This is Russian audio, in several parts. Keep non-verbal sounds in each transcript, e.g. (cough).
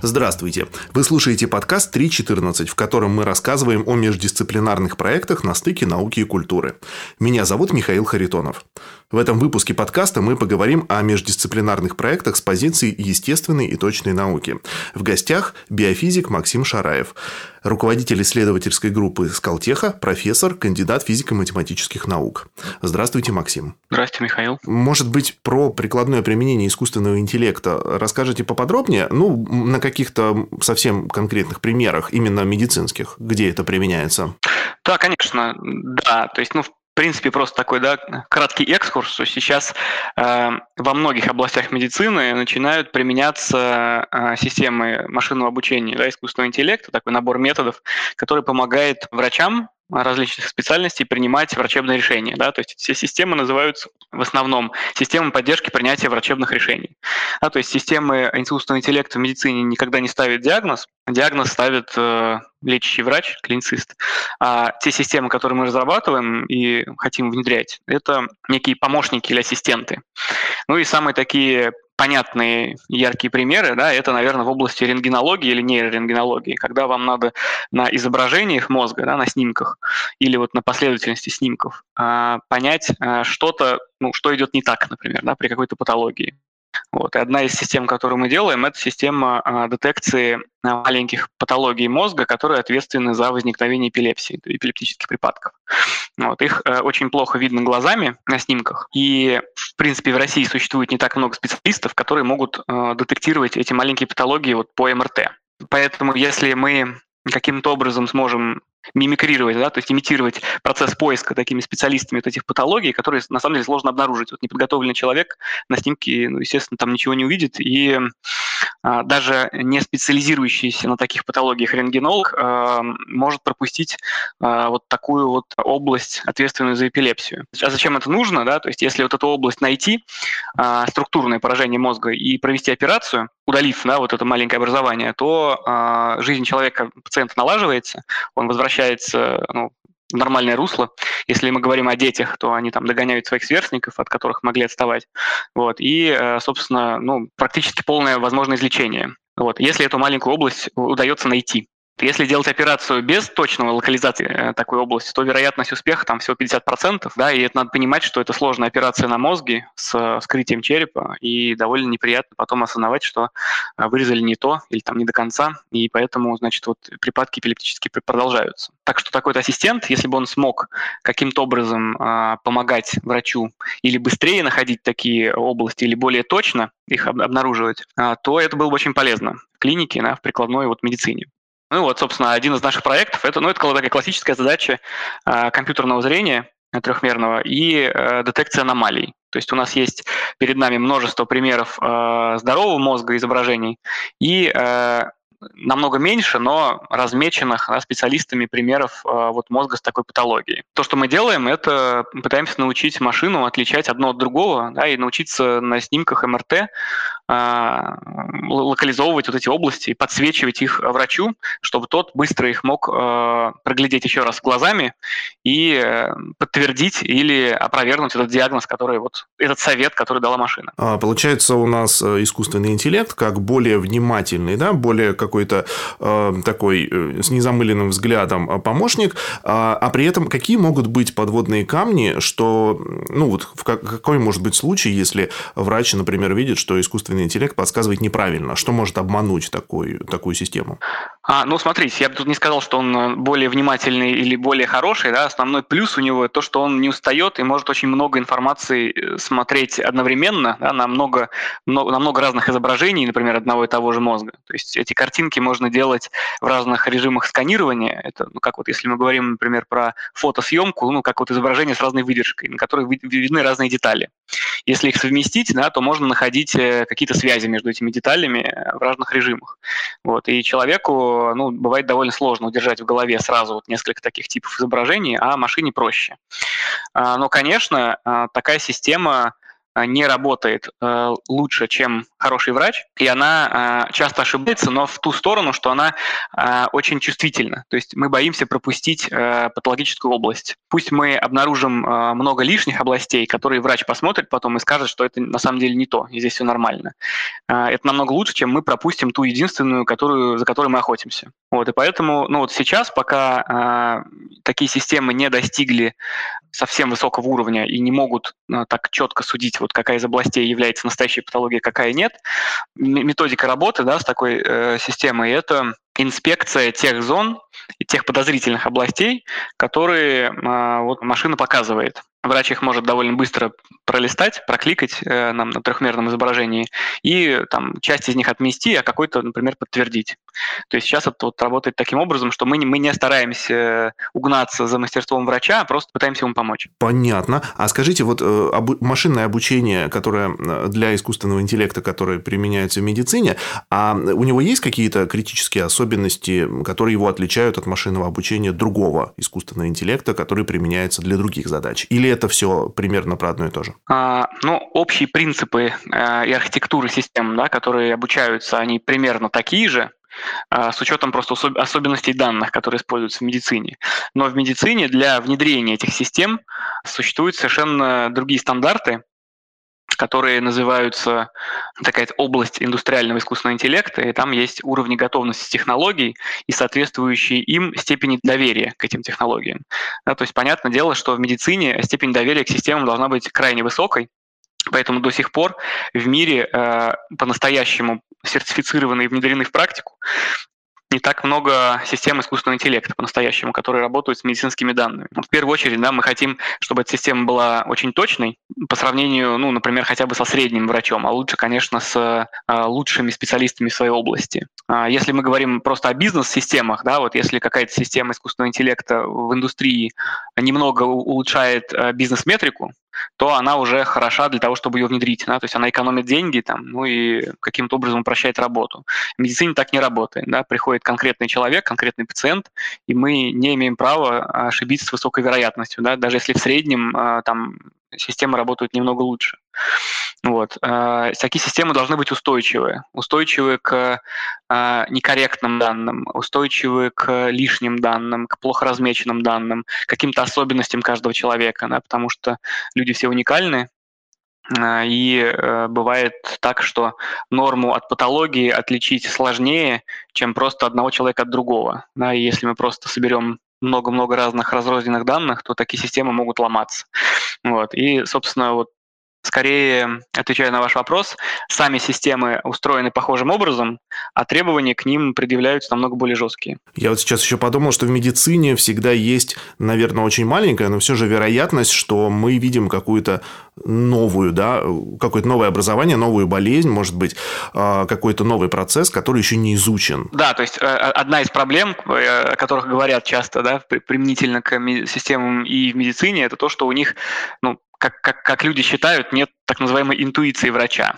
Здравствуйте! Вы слушаете подкаст 3.14, в котором мы рассказываем о междисциплинарных проектах на стыке науки и культуры. Меня зовут Михаил Харитонов. В этом выпуске подкаста мы поговорим о междисциплинарных проектах с позиции естественной и точной науки. В гостях биофизик Максим Шараев, руководитель исследовательской группы Скалтеха, профессор, кандидат физико-математических наук. Здравствуйте, Максим. Здравствуйте, Михаил. Может быть, про прикладное применение искусственного интеллекта расскажете поподробнее? Ну, на каких-то совсем конкретных примерах, именно медицинских, где это применяется? Да, конечно, да. То есть, ну, в принципе, просто такой да, краткий экскурс, что сейчас э, во многих областях медицины начинают применяться э, системы машинного обучения, да, искусственного интеллекта, такой набор методов, который помогает врачам различных специальностей принимать врачебные решения. Да? То есть все системы называются в основном системой поддержки принятия врачебных решений. Да? То есть системы искусственного интеллекта в медицине никогда не ставят диагноз, диагноз ставит э, лечащий врач, клиницист. А те системы, которые мы разрабатываем и хотим внедрять, это некие помощники или ассистенты. Ну и самые такие понятные яркие примеры, да, это, наверное, в области рентгенологии или нейрорентгенологии, когда вам надо на изображениях мозга, да, на снимках или вот на последовательности снимков а, понять а, что-то, ну, что идет не так, например, да, при какой-то патологии. Вот. И одна из систем, которую мы делаем, это система а, детекции маленьких патологий мозга, которые ответственны за возникновение эпилепсии, эпилептических припадков. Вот. Их э, очень плохо видно глазами на снимках. И, в принципе, в России существует не так много специалистов, которые могут э, детектировать эти маленькие патологии вот по МРТ. Поэтому если мы каким-то образом сможем мимикрировать, да, то есть имитировать процесс поиска такими специалистами вот этих патологий, которые на самом деле сложно обнаружить. Вот неподготовленный человек на снимке, ну, естественно, там ничего не увидит, и а, даже не специализирующийся на таких патологиях рентгенолог а, может пропустить а, вот такую вот область, ответственную за эпилепсию. А зачем это нужно? Да? То есть если вот эту область найти, а, структурное поражение мозга, и провести операцию, удалив да, вот это маленькое образование, то а, жизнь человека, пациента налаживается, он возвращается ну, в нормальное русло. Если мы говорим о детях, то они там догоняют своих сверстников, от которых могли отставать. Вот. И, э, собственно, ну, практически полное возможное излечение. Вот. Если эту маленькую область удается найти. Если делать операцию без точного локализации э, такой области, то вероятность успеха там всего 50%, да, и это надо понимать, что это сложная операция на мозге с скрытием черепа, и довольно неприятно потом осознавать, что э, вырезали не то или там не до конца, и поэтому, значит, вот припадки эпилептические продолжаются. Так что такой ассистент, если бы он смог каким-то образом э, помогать врачу или быстрее находить такие области, или более точно их обнаруживать, э, то это было бы очень полезно в клинике, да, в прикладной вот медицине. Ну вот, собственно, один из наших проектов, это, ну, это такая классическая задача э, компьютерного зрения трехмерного и э, детекция аномалий. То есть у нас есть перед нами множество примеров э, здорового мозга изображений и э, намного меньше, но размеченных да, специалистами примеров э, вот мозга с такой патологией. То, что мы делаем, это пытаемся научить машину отличать одно от другого да, и научиться на снимках МРТ э, локализовывать вот эти области и подсвечивать их врачу, чтобы тот быстро их мог э, проглядеть еще раз глазами и э, подтвердить или опровергнуть этот диагноз, который вот этот совет, который дала машина. А, получается, у нас э, искусственный интеллект как более внимательный, да, более как какой-то э, такой с незамыленным взглядом помощник, а при этом какие могут быть подводные камни, что, ну вот, в какой может быть случай, если врач, например, видит, что искусственный интеллект подсказывает неправильно, что может обмануть такую, такую систему? А, ну, смотрите, я бы тут не сказал, что он э, более внимательный или более хороший, да, основной плюс у него то, что он не устает и может очень много информации э, смотреть одновременно, да, на много, много, на много разных изображений, например, одного и того же мозга. То есть эти картинки можно делать в разных режимах сканирования. Это, ну, как вот если мы говорим, например, про фотосъемку, ну, как вот изображение с разной выдержкой, на которой видны разные детали. Если их совместить, да, то можно находить э, какие-то связи между этими деталями в разных режимах. Вот. И человеку ну, бывает довольно сложно удержать в голове сразу вот несколько таких типов изображений, а машине проще. А, но, конечно, а, такая система не работает лучше, чем хороший врач, и она часто ошибается, но в ту сторону, что она очень чувствительна. То есть мы боимся пропустить патологическую область. Пусть мы обнаружим много лишних областей, которые врач посмотрит потом и скажет, что это на самом деле не то, и здесь все нормально. Это намного лучше, чем мы пропустим ту единственную, которую, за которой мы охотимся. Вот, и поэтому, ну вот сейчас, пока такие системы не достигли совсем высокого уровня и не могут так четко судить, вот какая из областей является настоящей патологией, какая нет. Методика работы да, с такой э, системой – это инспекция тех зон и тех подозрительных областей, которые э, вот машина показывает. Врач их может довольно быстро пролистать, прокликать э, нам на трехмерном изображении и там часть из них отмести, а какой-то, например, подтвердить. То есть сейчас это вот работает таким образом, что мы не, мы не стараемся угнаться за мастерством врача, а просто пытаемся ему помочь. Понятно. А скажите, вот э, обу- машинное обучение, которое э, для искусственного интеллекта, которое применяется в медицине, а у него есть какие-то критические особенности, которые его отличают от машинного обучения другого искусственного интеллекта, который применяется для других задач? Или это все примерно про одно и то же? А, ну, общие принципы а, и архитектуры систем, да, которые обучаются, они примерно такие же, а, с учетом просто особенностей данных, которые используются в медицине. Но в медицине для внедрения этих систем существуют совершенно другие стандарты, которые называются такая область индустриального искусственного интеллекта, и там есть уровни готовности технологий и соответствующие им степени доверия к этим технологиям. Да, то есть понятное дело, что в медицине степень доверия к системам должна быть крайне высокой, Поэтому до сих пор в мире э, по-настоящему сертифицированы и внедрены в практику не так много систем искусственного интеллекта по-настоящему, которые работают с медицинскими данными. В первую очередь, да, мы хотим, чтобы эта система была очень точной по сравнению, ну, например, хотя бы со средним врачом, а лучше, конечно, с а, лучшими специалистами в своей области. А, если мы говорим просто о бизнес-системах, да, вот если какая-то система искусственного интеллекта в индустрии немного улучшает а, бизнес-метрику, то она уже хороша для того, чтобы ее внедрить. Да? То есть она экономит деньги там, ну и каким-то образом упрощает работу. В медицине так не работает. Да? Приходит конкретный человек, конкретный пациент, и мы не имеем права ошибиться с высокой вероятностью, да? даже если в среднем а, там системы работают немного лучше. Вот. Э, такие системы должны быть устойчивые. Устойчивые к э, некорректным данным, устойчивые к лишним данным, к плохо размеченным данным, каким-то особенностям каждого человека, да, потому что люди все уникальны, и бывает так, что норму от патологии отличить сложнее, чем просто одного человека от другого. И если мы просто соберем много-много разных разрозненных данных, то такие системы могут ломаться. Вот. И, собственно, вот скорее, отвечая на ваш вопрос, сами системы устроены похожим образом, а требования к ним предъявляются намного более жесткие. Я вот сейчас еще подумал, что в медицине всегда есть, наверное, очень маленькая, но все же вероятность, что мы видим какую-то новую, да, какое-то новое образование, новую болезнь, может быть, а, какой-то новый процесс, который еще не изучен. Да, то есть э, одна из проблем, э, о которых говорят часто, да, применительно к системам и в медицине, это то, что у них ну, как, как, как люди считают, нет так называемой интуиции врача.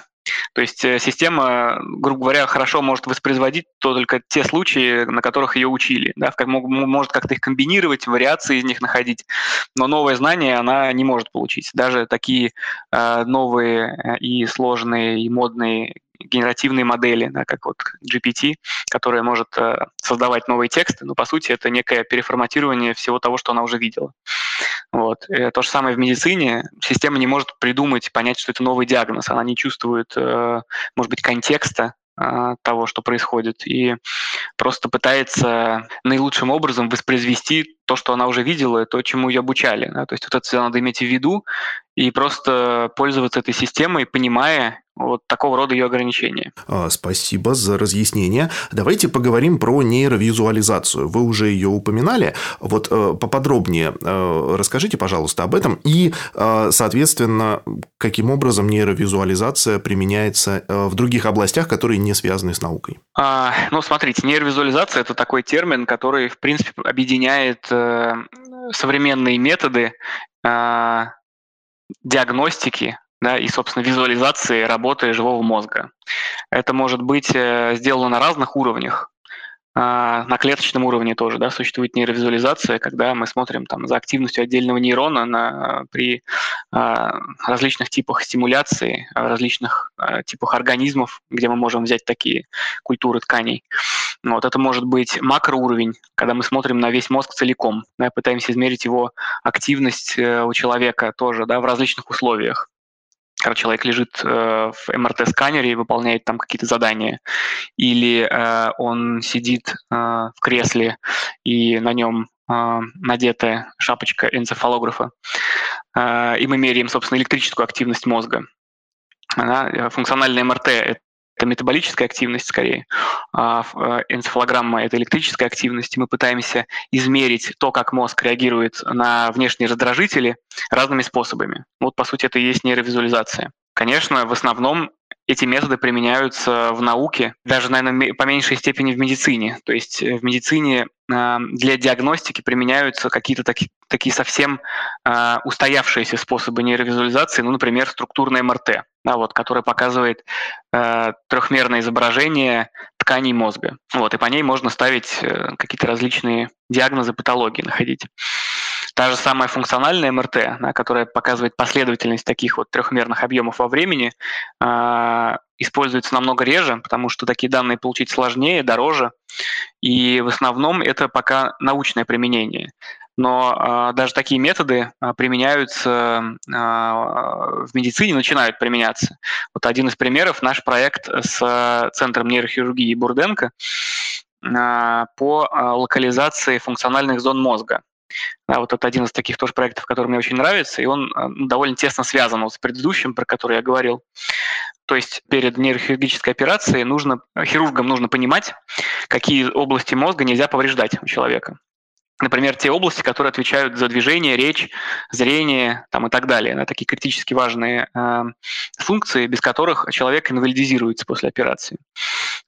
То есть э, система, грубо говоря, хорошо может воспроизводить то только те случаи, на которых ее учили. Да, может как-то их комбинировать, вариации из них находить, но новое знание она не может получить. Даже такие э, новые э, и сложные, и модные генеративные модели, да, как вот GPT, которая может э, создавать новые тексты, но по сути это некое переформатирование всего того, что она уже видела. Вот. И то же самое в медицине. Система не может придумать, понять, что это новый диагноз. Она не чувствует, э, может быть, контекста э, того, что происходит, и просто пытается наилучшим образом воспроизвести то, что она уже видела, то, чему ее обучали. Да? То есть вот это все надо иметь в виду и просто пользоваться этой системой, понимая, вот такого рода ее ограничения. А, спасибо за разъяснение. Давайте поговорим про нейровизуализацию. Вы уже ее упоминали. Вот э, поподробнее э, расскажите, пожалуйста, об этом. И, э, соответственно, каким образом нейровизуализация применяется в других областях, которые не связаны с наукой? А, ну, смотрите, нейровизуализация – это такой термин, который, в принципе, объединяет современные методы диагностики да, и, собственно, визуализации работы живого мозга. Это может быть э, сделано на разных уровнях. А, на клеточном уровне тоже да, существует нейровизуализация, когда мы смотрим там, за активностью отдельного нейрона на, при а, различных типах стимуляции, различных а, типах организмов, где мы можем взять такие культуры тканей. Вот, это может быть макроуровень, когда мы смотрим на весь мозг целиком, да, пытаемся измерить его активность э, у человека тоже да, в различных условиях когда человек лежит э, в МРТ-сканере и выполняет там какие-то задания, или э, он сидит э, в кресле и на нем э, надета шапочка энцефалографа, и мы меряем, собственно, электрическую активность мозга. Да, функциональный МРТ это метаболическая активность скорее, а э, энцефалограмма – это электрическая активность. Мы пытаемся измерить то, как мозг реагирует на внешние раздражители разными способами. Вот, по сути, это и есть нейровизуализация. Конечно, в основном эти методы применяются в науке, даже, наверное, по меньшей степени в медицине. То есть э, в медицине э, для диагностики применяются какие-то такие, такие совсем устоявшиеся способы нейровизуализации, ну, например, структурное МРТ да, вот, которая показывает э, трехмерное изображение тканей мозга. Вот, и по ней можно ставить э, какие-то различные диагнозы, патологии находить. Та же самая функциональная МРТ, да, которая показывает последовательность таких вот трехмерных объемов во времени, э, используется намного реже, потому что такие данные получить сложнее, дороже. И в основном это пока научное применение но а, даже такие методы а, применяются а, в медицине, начинают применяться. Вот один из примеров – наш проект с Центром нейрохирургии Бурденко по локализации функциональных зон мозга. Да, вот это один из таких тоже проектов, который мне очень нравится, и он довольно тесно связан вот с предыдущим, про который я говорил. То есть перед нейрохирургической операцией нужно, хирургам нужно понимать, какие области мозга нельзя повреждать у человека например, те области, которые отвечают за движение, речь, зрение там, и так далее. Это такие критически важные э, функции, без которых человек инвалидизируется после операции.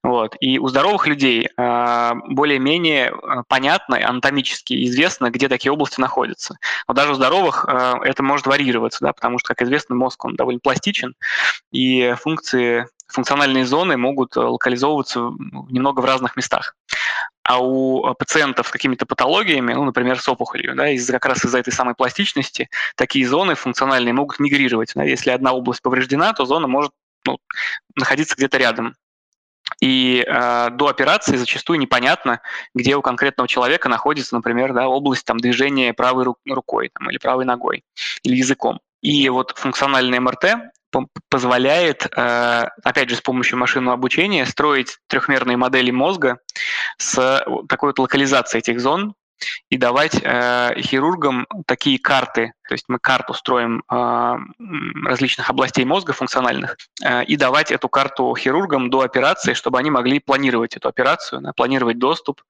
Вот. И у здоровых людей э, более-менее э, понятно, анатомически известно, где такие области находятся. Но даже у здоровых э, это может варьироваться, да, потому что, как известно, мозг он довольно пластичен, и функции функциональные зоны могут локализовываться немного в разных местах. А у э, пациентов с какими-то патологиями, ну, например, с опухолью, да, из как раз из-за этой самой пластичности, такие зоны функциональные могут мигрировать. Да. Если одна область повреждена, то зона может ну, находиться где-то рядом. И э, до операции зачастую непонятно, где у конкретного человека находится, например, да, область там, движения правой рукой там, или правой ногой или языком. И вот функциональный МРТ позволяет, э, опять же, с помощью машинного обучения строить трехмерные модели мозга с такой вот локализацией этих зон и давать э, хирургам такие карты, то есть мы карту строим э, различных областей мозга функциональных, э, и давать эту карту хирургам до операции, чтобы они могли планировать эту операцию, да, планировать доступ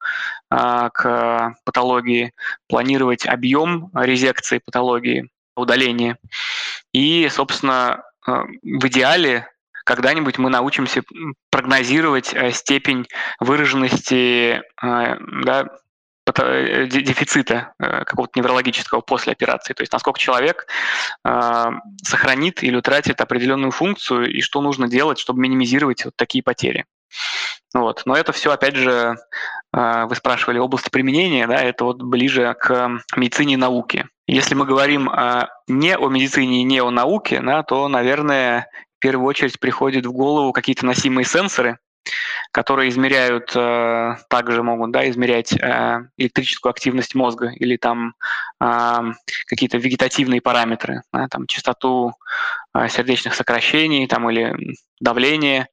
э, к патологии, планировать объем резекции патологии, удаления. И, собственно, а, в идеале когда-нибудь мы научимся прогнозировать э, степень выраженности а, да, э, дефицита э, какого-то неврологического после операции. То есть насколько человек сохранит или утратит определенную функцию и что нужно делать, чтобы минимизировать вот такие потери. Вот. Но это все, опять же, вы спрашивали область применения, да, это вот ближе к медицине и науке. Если мы говорим не о медицине и не о науке, да, то, наверное, в первую очередь приходят в голову какие-то носимые сенсоры, которые измеряют, э, также могут да, измерять э, электрическую активность мозга или там э, какие-то вегетативные параметры, да, там частоту э, сердечных сокращений там, или давление,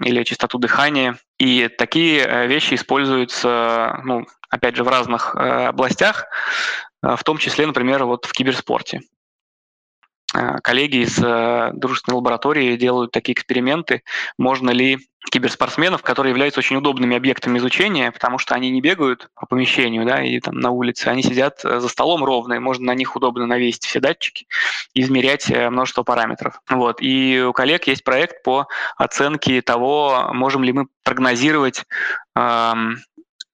или частоту дыхания. И такие э, вещи используются, ну, опять же, в разных э, областях. А, в том числе, например, вот в киберспорте. А, коллеги из э, дружественной лаборатории делают такие эксперименты, можно ли киберспортсменов, которые являются очень удобными объектами изучения, потому что они не бегают по помещению да, и там на улице, они сидят э, за столом ровно, и можно на них удобно навесить все датчики измерять э, множество параметров. Вот. И у коллег есть проект по оценке того, можем ли мы прогнозировать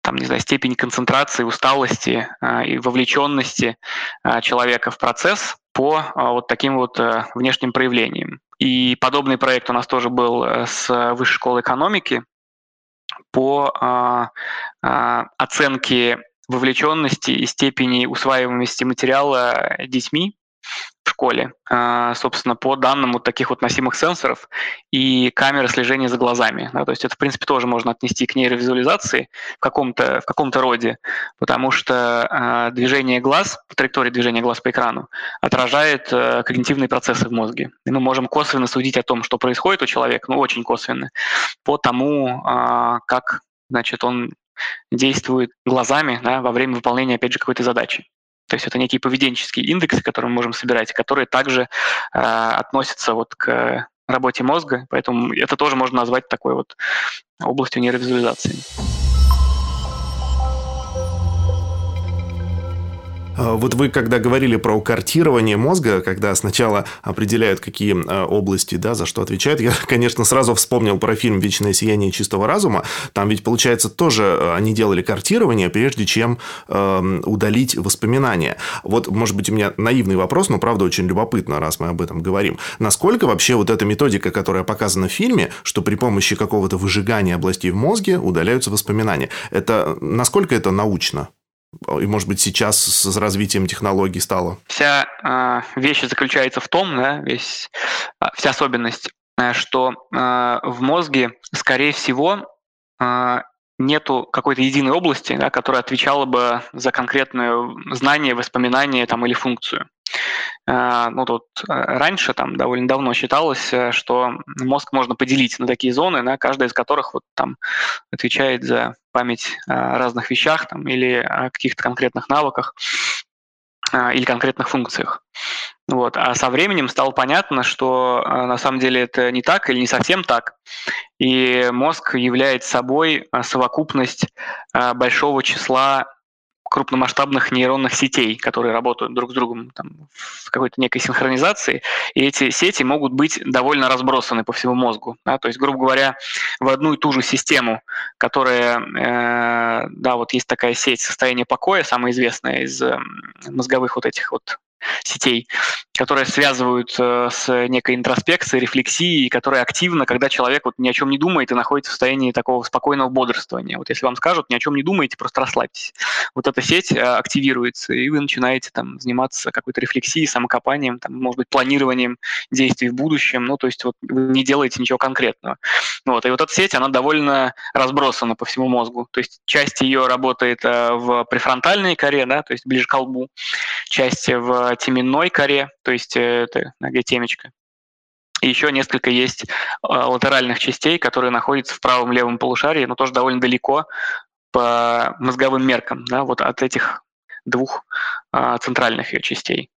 там, не знаю, степень концентрации, усталости э, и вовлеченности э, человека в процесс по э, вот таким вот внешним проявлениям. И подобный проект у нас тоже был с Высшей школы экономики по оценке вовлеченности и степени усваиваемости материала детьми в школе, а, собственно, по данным вот таких вот носимых сенсоров и камеры слежения за глазами. Да, то есть это, в принципе, тоже можно отнести к нейровизуализации в каком-то в каком-то роде, потому что э, движение глаз, траектория движения глаз по экрану отражает э, когнитивные процессы в мозге. И мы можем косвенно судить о том, что происходит у человека, ну, очень косвенно, по тому, э, как значит, он действует глазами да, во время выполнения, опять же, какой-то задачи. То есть это некие поведенческие индексы, которые мы можем собирать, которые также э, относятся вот к работе мозга, поэтому это тоже можно назвать такой вот областью нейровизуализации. Вот вы, когда говорили про картирование мозга, когда сначала определяют, какие а, области, да, за что отвечают, я, (laughs) конечно, сразу вспомнил про фильм «Вечное сияние чистого разума». Там ведь, получается, тоже а, они делали картирование, прежде чем э, удалить воспоминания. Вот, может быть, у меня наивный вопрос, но, правда, очень любопытно, раз мы об этом говорим. Насколько вообще вот эта методика, которая показана в фильме, что при помощи какого-то выжигания областей в мозге удаляются воспоминания, это насколько это научно? И, может быть, сейчас с развитием технологий стало? Вся э, вещь заключается в том, да, весь, э, вся особенность, э, что э, в мозге, скорее всего, э, нету какой-то единой области, да, которая отвечала бы за конкретное знание, воспоминание там, или функцию. Э, ну, тут э, раньше, там, довольно давно считалось, э, что мозг можно поделить на такие зоны, да, каждая из которых вот там отвечает за память о разных вещах там, или о каких-то конкретных навыках или конкретных функциях. Вот. А со временем стало понятно, что на самом деле это не так или не совсем так. И мозг является собой совокупность большого числа крупномасштабных нейронных сетей, которые работают друг с другом там, в какой-то некой синхронизации, и эти сети могут быть довольно разбросаны по всему мозгу. Да? То есть, грубо говоря, в одну и ту же систему, которая, э, да, вот есть такая сеть состояния покоя, самая известная из э, мозговых вот этих вот сетей, которые связывают э, с некой интроспекцией, рефлексией, которые активно, когда человек вот ни о чем не думает и находится в состоянии такого спокойного бодрствования. Вот если вам скажут, ни о чем не думайте, просто расслабьтесь. Вот эта сеть э, активируется, и вы начинаете там заниматься какой-то рефлексией, самокопанием, там, может быть, планированием действий в будущем, ну, то есть вот вы не делаете ничего конкретного. Вот, и вот эта сеть, она довольно разбросана по всему мозгу. То есть часть ее работает э, в префронтальной коре, да, то есть ближе к колбу, часть в теменной коре, то есть э, это где темечко. И еще несколько есть э, латеральных частей, которые находятся в правом-левом полушарии, но тоже довольно далеко по мозговым меркам, да, вот от этих двух а, центральных ее частей.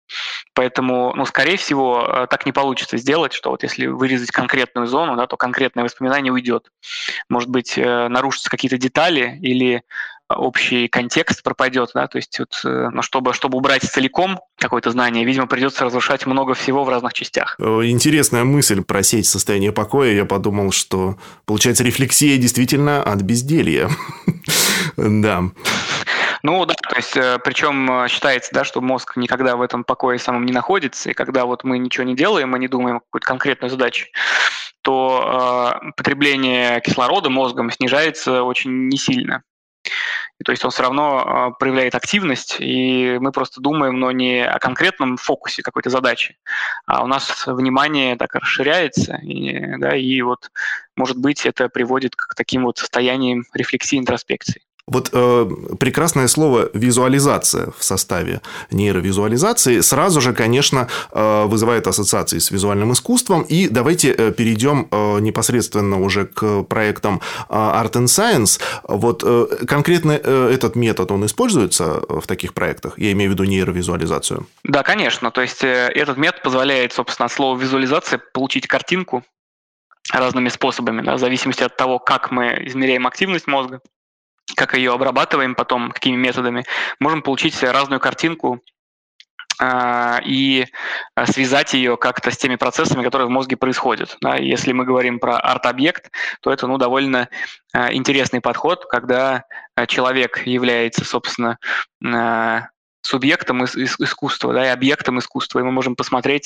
Поэтому, ну, скорее всего, э, так не получится сделать, что вот если вырезать конкретную зону, да, то конкретное воспоминание уйдет. Может быть, нарушатся какие-то детали или общий контекст пропадет, да, то есть вот, э, но чтобы, чтобы убрать целиком какое-то знание, видимо, придется разрушать много всего в разных частях. Э, интересная мысль про сеть состояния покоя. Я подумал, что, получается, рефлексия действительно от безделья. (laughs) Да. Ну да, то есть э, причем считается, да, что мозг никогда в этом покое самом не находится, и когда вот мы ничего не делаем, мы не думаем о какой-то конкретной задаче, то э, потребление кислорода мозгом снижается очень не сильно. И, то есть он все равно а, проявляет активность, и мы просто думаем, но не о конкретном фокусе какой-то задачи, а у нас внимание так расширяется, и, да, и вот, может быть, это приводит к таким вот состояниям рефлексии, интроспекции. Вот э, прекрасное слово визуализация в составе нейровизуализации сразу же, конечно, э, вызывает ассоциации с визуальным искусством. И давайте э, перейдем э, непосредственно уже к проектам э, Art and Science. Вот э, конкретно э, этот метод, он используется в таких проектах? Я имею в виду нейровизуализацию. Да, конечно. То есть э, этот метод позволяет, собственно, от слова визуализация получить картинку разными способами, да, в зависимости от того, как мы измеряем активность мозга как ее обрабатываем потом, какими методами, можем получить разную картинку а, и связать ее как-то с теми процессами, которые в мозге происходят. Если мы говорим про арт-объект, то это ну, довольно а, интересный подход, когда а, человек является, собственно, субъектом искусства да, и объектом искусства, и мы можем посмотреть,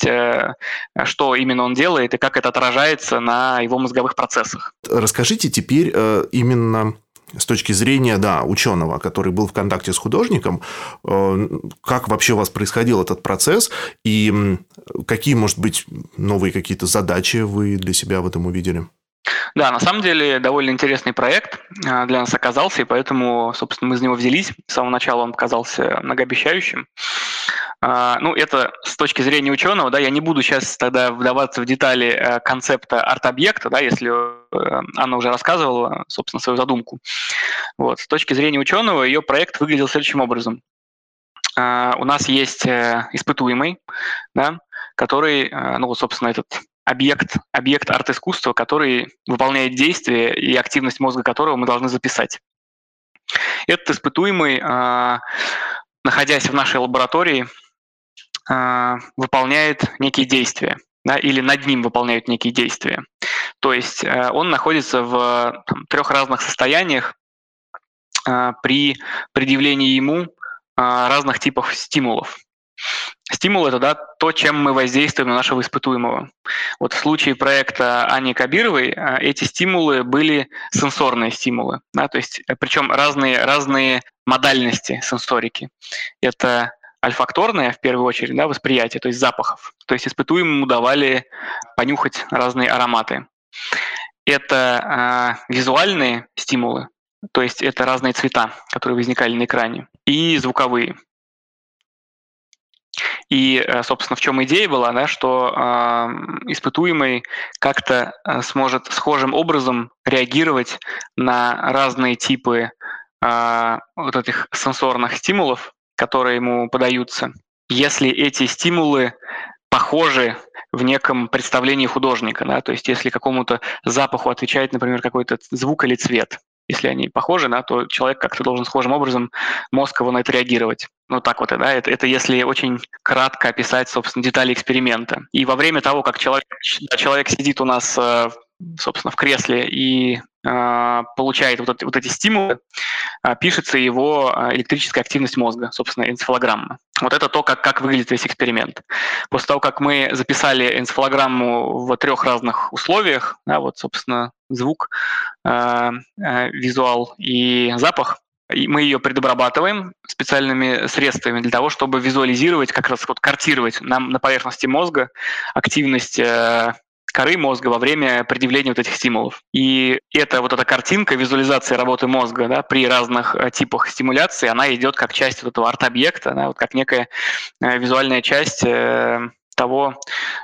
что именно он делает и как это отражается на его мозговых процессах. Расскажите теперь именно с точки зрения, да, ученого, который был в контакте с художником, э, как вообще у вас происходил этот процесс и какие, может быть, новые какие-то задачи вы для себя в этом увидели? Да, на самом деле довольно интересный проект э, для нас оказался, и поэтому, собственно, мы из него взялись. С самого начала он показался многообещающим. А, ну, это с точки зрения ученого, да, я не буду сейчас тогда вдаваться в детали э, концепта арт-объекта, да, если э, Анна уже рассказывала, собственно, свою задумку. Вот. С точки зрения ученого ее проект выглядел следующим образом. А, у нас есть э, испытуемый, да, который, ну, вот, собственно, этот объект, объект арт-искусства, который выполняет действие и активность мозга которого мы должны записать. Этот испытуемый, а, находясь в нашей лаборатории, а, выполняет некие действия, да, или над ним выполняют некие действия. То есть э, он находится в там, трех разных состояниях а, при предъявлении ему а, разных типов стимулов. Стимул – это да, то, чем мы воздействуем на нашего испытуемого. Вот в случае проекта Ани Кабировой эти стимулы были сенсорные стимулы, да, то есть э, причем разные, разные модальности сенсорики. Это альфакторное, в первую очередь, да, восприятие, то есть запахов. То есть испытуемому давали понюхать разные ароматы. Это э, визуальные стимулы, то есть это разные цвета, которые возникали на экране, и звуковые. И, э, собственно, в чем идея была, да, что э, испытуемый как-то э, сможет схожим образом реагировать на разные типы э, вот этих сенсорных стимулов, которые ему подаются, если эти стимулы похожи в неком представлении художника, да, то есть если какому-то запаху отвечает, например, какой-то звук или цвет, если они похожи, да, то человек как-то должен схожим образом мозг его на это реагировать. Ну так вот, да, это, это если очень кратко описать, собственно, детали эксперимента. И во время того, как человек, человек сидит у нас э, собственно, в кресле и получает вот, вот эти стимулы, э, пишется его а, электрическая активность мозга, собственно, энцефалограмма. Вот это то, как, как выглядит весь эксперимент. После того, как мы записали энцефалограмму в трех разных условиях, да, вот, собственно, звук, э, э, визуал и запах, и мы ее предобрабатываем специальными средствами для того, чтобы визуализировать, как раз вот картировать нам на поверхности мозга активность э, коры мозга во время предъявления вот этих стимулов. И эта вот эта картинка визуализации работы мозга да, при разных э, типах стимуляции, она идет как часть вот этого арт-объекта, да, вот как некая э, визуальная часть э, того,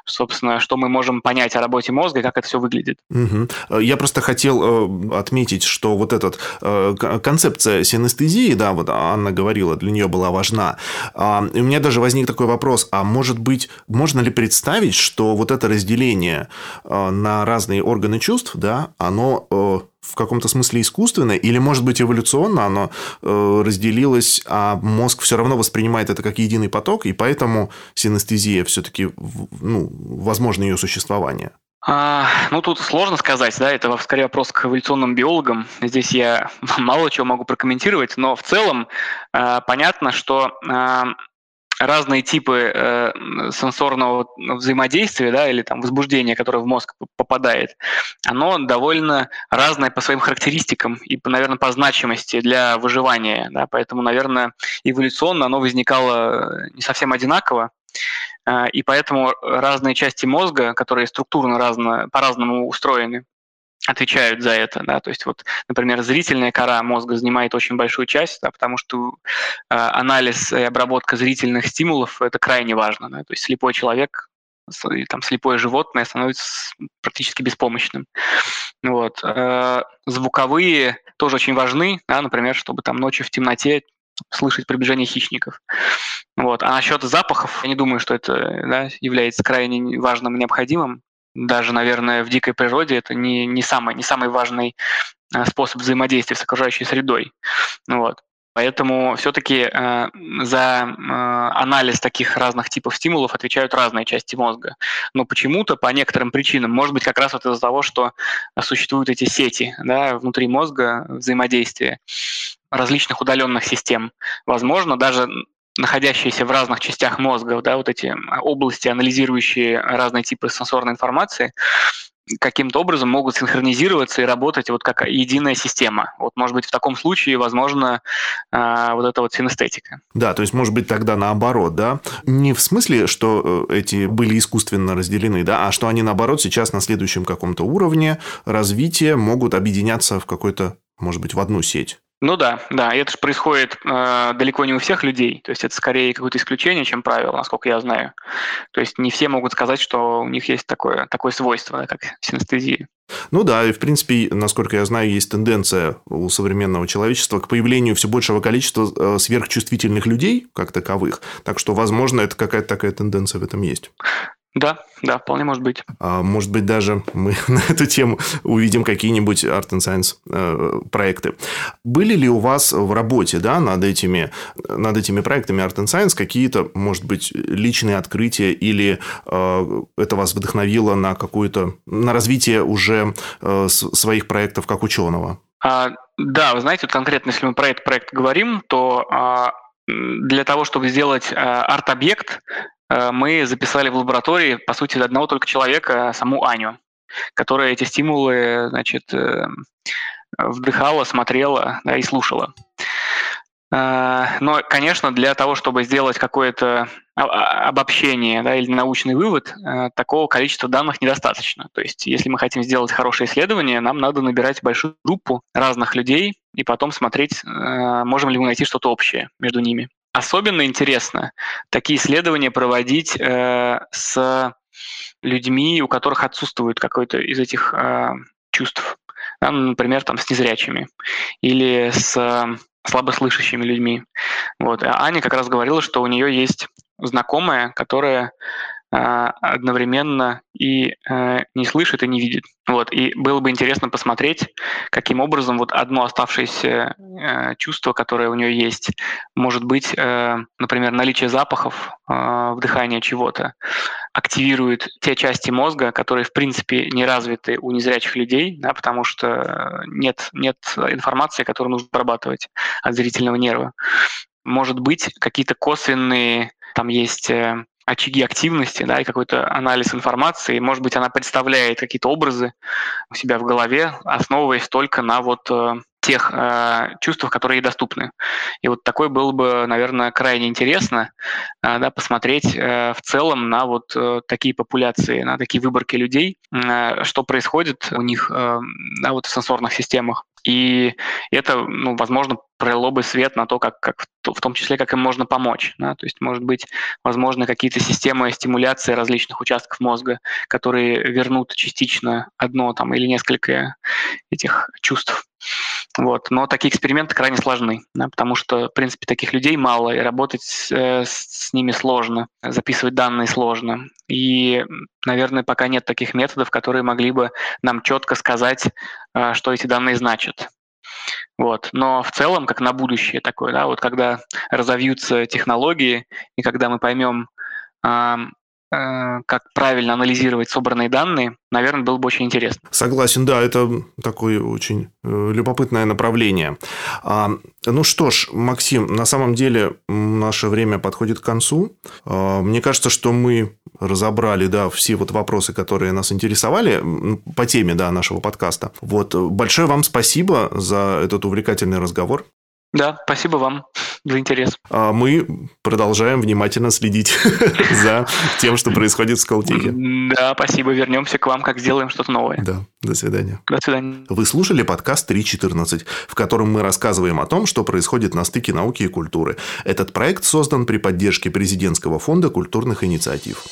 собственно, что мы можем понять о работе мозга и как это все выглядит. Угу. Я просто хотел э, отметить, что вот эта э, концепция синестезии, да, вот Анна говорила, для нее была важна. А, и у меня даже возник такой вопрос, а может быть, можно ли представить, что вот это разделение на разные органы чувств, да, оно в каком-то смысле искусственное, или, может быть, эволюционно оно э, разделилось, а мозг все равно воспринимает это как единый поток, и поэтому синестезия все-таки, ну, возможно ее существование. А, ну, тут сложно сказать, да, это скорее вопрос к эволюционным биологам. Здесь я (laughs) мало чего могу прокомментировать, но в целом э, понятно, что э, разные типы э, сенсорного взаимодействия да, или там возбуждения, которое в мозг попадает, оно довольно разное по своим характеристикам и, наверное, по значимости для выживания. Да, поэтому, наверное, эволюционно оно возникало не совсем одинаково. Э, и поэтому разные части мозга, которые структурно разно, по-разному устроены, отвечают за это, да, то есть вот, например, зрительная кора мозга занимает очень большую часть, да, потому что э, анализ и обработка зрительных стимулов это крайне важно, да, то есть слепой человек, там слепое животное становится практически беспомощным, вот. Э, звуковые тоже очень важны, да, например, чтобы там ночью в темноте слышать приближение хищников. Вот. А насчет запахов, я не думаю, что это да, является крайне важным и необходимым даже, наверное, в дикой природе это не, не, самый, не самый важный э, способ взаимодействия с окружающей средой. Вот. Поэтому все-таки э, за э, анализ таких разных типов стимулов отвечают разные части мозга. Но почему-то, по некоторым причинам, может быть, как раз вот из-за того, что существуют эти сети да, внутри мозга взаимодействия различных удаленных систем. Возможно, даже находящиеся в разных частях мозга, да, вот эти области, анализирующие разные типы сенсорной информации, каким-то образом могут синхронизироваться и работать вот как единая система. Вот, может быть, в таком случае, возможно, э, вот эта вот синестетика. Да, то есть, может быть, тогда наоборот, да? Не в смысле, что э, эти были искусственно разделены, да, а что они, наоборот, сейчас на следующем каком-то уровне развития могут объединяться в какой-то, может быть, в одну сеть. Ну да, да, и это же происходит э, далеко не у всех людей, то есть это скорее какое-то исключение, чем правило, насколько я знаю. То есть не все могут сказать, что у них есть такое, такое свойство, да, как синестезия. Ну да, и в принципе, насколько я знаю, есть тенденция у современного человечества к появлению все большего количества э, сверхчувствительных людей, как таковых. Так что, возможно, это какая-то такая тенденция в этом есть. Да, да, вполне может быть. А, может быть, даже мы (laughs) на эту тему увидим какие-нибудь Art and Science э, проекты. Были ли у вас в работе да, над, этими, над этими проектами Art and Science какие-то, может быть, личные открытия или э, это вас вдохновило на какую-то на развитие уже э, своих проектов как ученого? А, да, вы знаете, вот конкретно, если мы про этот проект говорим, то а, для того, чтобы сделать арт-объект, Э, мы записали в лаборатории, по сути, одного только человека, саму Аню, которая эти стимулы, значит, э, вдыхала, смотрела да, и слушала. Э, но, конечно, для того, чтобы сделать какое-то обобщение да, или научный вывод, такого количества данных недостаточно. То есть, если мы хотим сделать хорошее исследование, нам надо набирать большую группу разных людей и потом смотреть, можем ли мы найти что-то общее между ними. Особенно интересно такие исследования проводить э, с людьми, у которых отсутствует какой-то из этих э, чувств. Да, например, там, с незрячими или с э, слабослышащими людьми. Вот. А Аня как раз говорила, что у нее есть знакомая, которая одновременно и э, не слышит и не видит. Вот. И было бы интересно посмотреть, каким образом вот одно оставшееся э, чувство, которое у нее есть, может быть, э, например, наличие запахов, вдыхание чего-то, активирует те части мозга, которые, в принципе, не развиты у незрячих людей, да, потому что нет, нет информации, которую нужно обрабатывать от зрительного нерва. Может быть, какие-то косвенные, там есть очаги активности, да, и какой-то анализ информации. Может быть, она представляет какие-то образы у себя в голове, основываясь только на вот э, тех э, чувствах, которые ей доступны. И вот такой было бы, наверное, крайне интересно э, да, посмотреть э, в целом на вот э, такие популяции, на такие выборки людей, э, что происходит у них э, да, вот в сенсорных системах. И это, ну, возможно, пролило бы свет на то, как, как в том числе, как им можно помочь. Да? То есть, может быть, возможно, какие-то системы стимуляции различных участков мозга, которые вернут частично одно там, или несколько этих чувств. Вот. Но такие эксперименты крайне сложны, да, потому что, в принципе, таких людей мало, и работать э, с ними сложно, записывать данные сложно. И, наверное, пока нет таких методов, которые могли бы нам четко сказать, э, что эти данные значат. Вот. Но в целом, как на будущее такое, да, вот когда разовьются технологии, и когда мы поймем, как правильно анализировать собранные данные, наверное, было бы очень интересно. Согласен, да, это такое очень э, любопытное направление. А, ну что ж, Максим, на самом деле наше время подходит к концу. А, мне кажется, что мы разобрали, да, все вот вопросы, которые нас интересовали по теме, да, нашего подкаста. Вот, большое вам спасибо за этот увлекательный разговор. Да, спасибо вам за интерес. А мы продолжаем внимательно следить (laughs) за тем, что происходит в Скалтехе. Да, спасибо. Вернемся к вам, как сделаем что-то новое. Да, до свидания. До свидания. Вы слушали подкаст 3.14, в котором мы рассказываем о том, что происходит на стыке науки и культуры. Этот проект создан при поддержке президентского фонда культурных инициатив.